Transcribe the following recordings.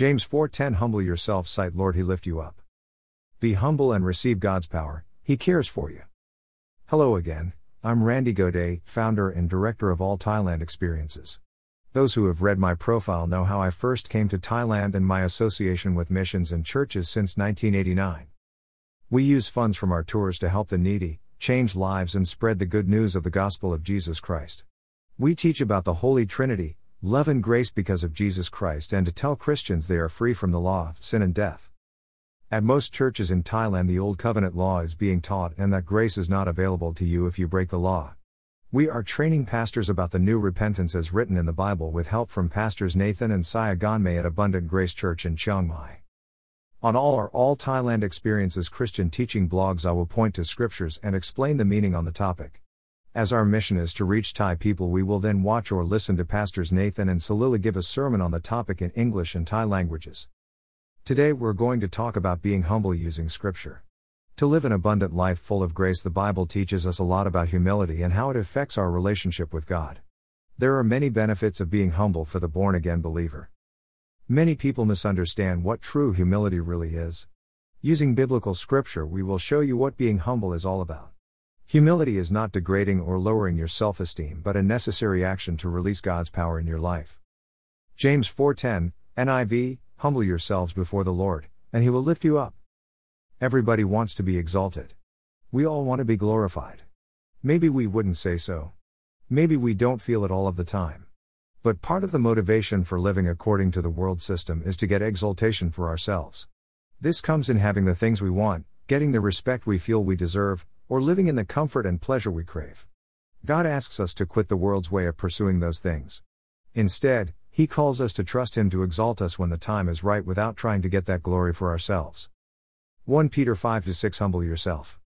James 4:10 Humble yourself sight Lord he lift you up. Be humble and receive God's power. He cares for you. Hello again. I'm Randy Godet, founder and director of All Thailand Experiences. Those who have read my profile know how I first came to Thailand and my association with missions and churches since 1989. We use funds from our tours to help the needy, change lives, and spread the good news of the gospel of Jesus Christ. We teach about the Holy Trinity, love and grace because of Jesus Christ, and to tell Christians they are free from the law, of sin, and death. At most churches in Thailand, the Old Covenant law is being taught, and that grace is not available to you if you break the law. We are training pastors about the new repentance as written in the Bible with help from pastors Nathan and Saya Ganmei at Abundant Grace Church in Chiang Mai. On all our All Thailand Experiences Christian teaching blogs, I will point to scriptures and explain the meaning on the topic. As our mission is to reach Thai people, we will then watch or listen to Pastors Nathan and Salila give a sermon on the topic in English and Thai languages. Today we're going to talk about being humble using Scripture. To live an abundant life full of grace, the Bible teaches us a lot about humility and how it affects our relationship with God. There are many benefits of being humble for the born again believer. Many people misunderstand what true humility really is. Using biblical scripture, we will show you what being humble is all about. Humility is not degrading or lowering your self esteem, but a necessary action to release God's power in your life. James 4:10, NIV, Humble yourselves before the Lord, and he will lift you up. Everybody wants to be exalted. We all want to be glorified. Maybe we wouldn't say so. Maybe we don't feel it all of the time. But part of the motivation for living according to the world system is to get exaltation for ourselves. This comes in having the things we want, getting the respect we feel we deserve, or living in the comfort and pleasure we crave. God asks us to quit the world's way of pursuing those things. Instead, He calls us to trust Him to exalt us when the time is right without trying to get that glory for ourselves. 1 Peter 5 6 Humble yourself.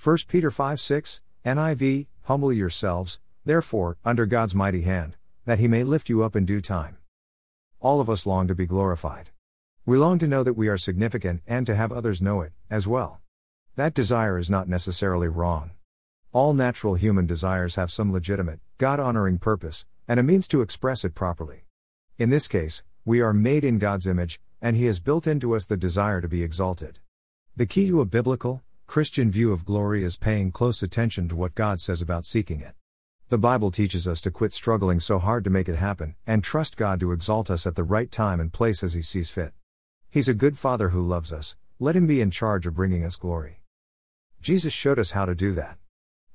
1 Peter 5 6, NIV, Humble yourselves, therefore, under God's mighty hand, that He may lift you up in due time. All of us long to be glorified. We long to know that we are significant and to have others know it, as well. That desire is not necessarily wrong. All natural human desires have some legitimate, God honoring purpose, and a means to express it properly. In this case, we are made in God's image, and He has built into us the desire to be exalted. The key to a biblical, Christian view of glory is paying close attention to what God says about seeking it. The Bible teaches us to quit struggling so hard to make it happen, and trust God to exalt us at the right time and place as He sees fit. He's a good Father who loves us, let Him be in charge of bringing us glory. Jesus showed us how to do that.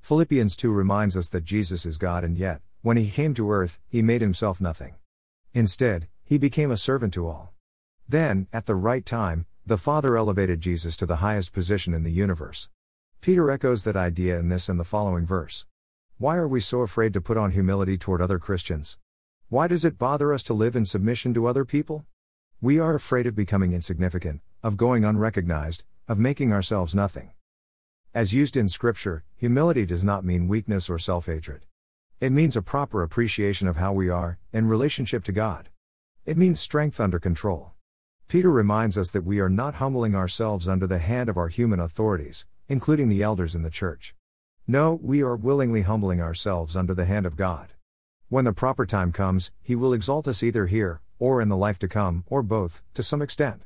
Philippians 2 reminds us that Jesus is God and yet, when he came to earth, he made himself nothing. Instead, he became a servant to all. Then, at the right time, the Father elevated Jesus to the highest position in the universe. Peter echoes that idea in this and the following verse. Why are we so afraid to put on humility toward other Christians? Why does it bother us to live in submission to other people? We are afraid of becoming insignificant, of going unrecognized, of making ourselves nothing. As used in Scripture, humility does not mean weakness or self hatred. It means a proper appreciation of how we are, in relationship to God. It means strength under control. Peter reminds us that we are not humbling ourselves under the hand of our human authorities, including the elders in the church. No, we are willingly humbling ourselves under the hand of God. When the proper time comes, He will exalt us either here, or in the life to come, or both, to some extent.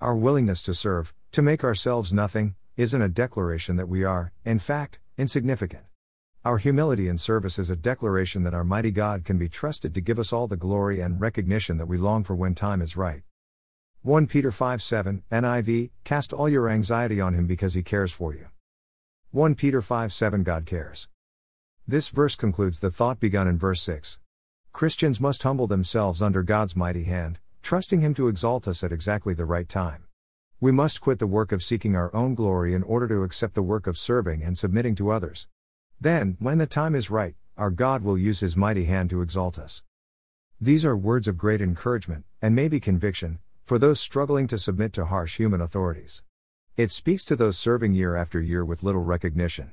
Our willingness to serve, to make ourselves nothing, isn't a declaration that we are, in fact, insignificant. Our humility in service is a declaration that our mighty God can be trusted to give us all the glory and recognition that we long for when time is right. 1 Peter 5 7, NIV, Cast all your anxiety on him because he cares for you. 1 Peter 5 7 God cares. This verse concludes the thought begun in verse 6. Christians must humble themselves under God's mighty hand, trusting Him to exalt us at exactly the right time. We must quit the work of seeking our own glory in order to accept the work of serving and submitting to others. Then, when the time is right, our God will use His mighty hand to exalt us. These are words of great encouragement, and maybe conviction, for those struggling to submit to harsh human authorities. It speaks to those serving year after year with little recognition.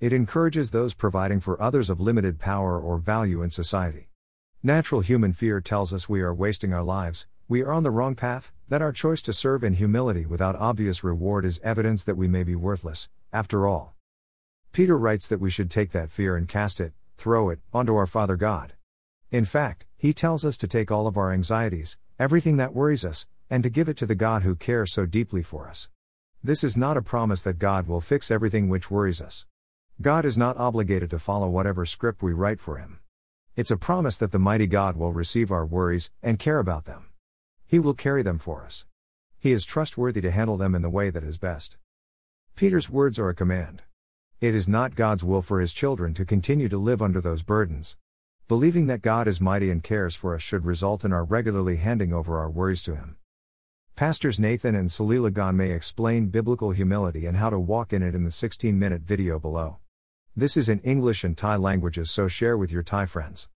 It encourages those providing for others of limited power or value in society. Natural human fear tells us we are wasting our lives, we are on the wrong path, that our choice to serve in humility without obvious reward is evidence that we may be worthless, after all. Peter writes that we should take that fear and cast it, throw it, onto our Father God. In fact, he tells us to take all of our anxieties, everything that worries us, and to give it to the God who cares so deeply for us. This is not a promise that God will fix everything which worries us. God is not obligated to follow whatever script we write for Him. It's a promise that the mighty God will receive our worries and care about them. He will carry them for us. He is trustworthy to handle them in the way that is best. Peter's words are a command. It is not God's will for His children to continue to live under those burdens. Believing that God is mighty and cares for us should result in our regularly handing over our worries to Him. Pastors Nathan and Salila Ganme explain biblical humility and how to walk in it in the 16 minute video below. This is in English and Thai languages, so share with your Thai friends.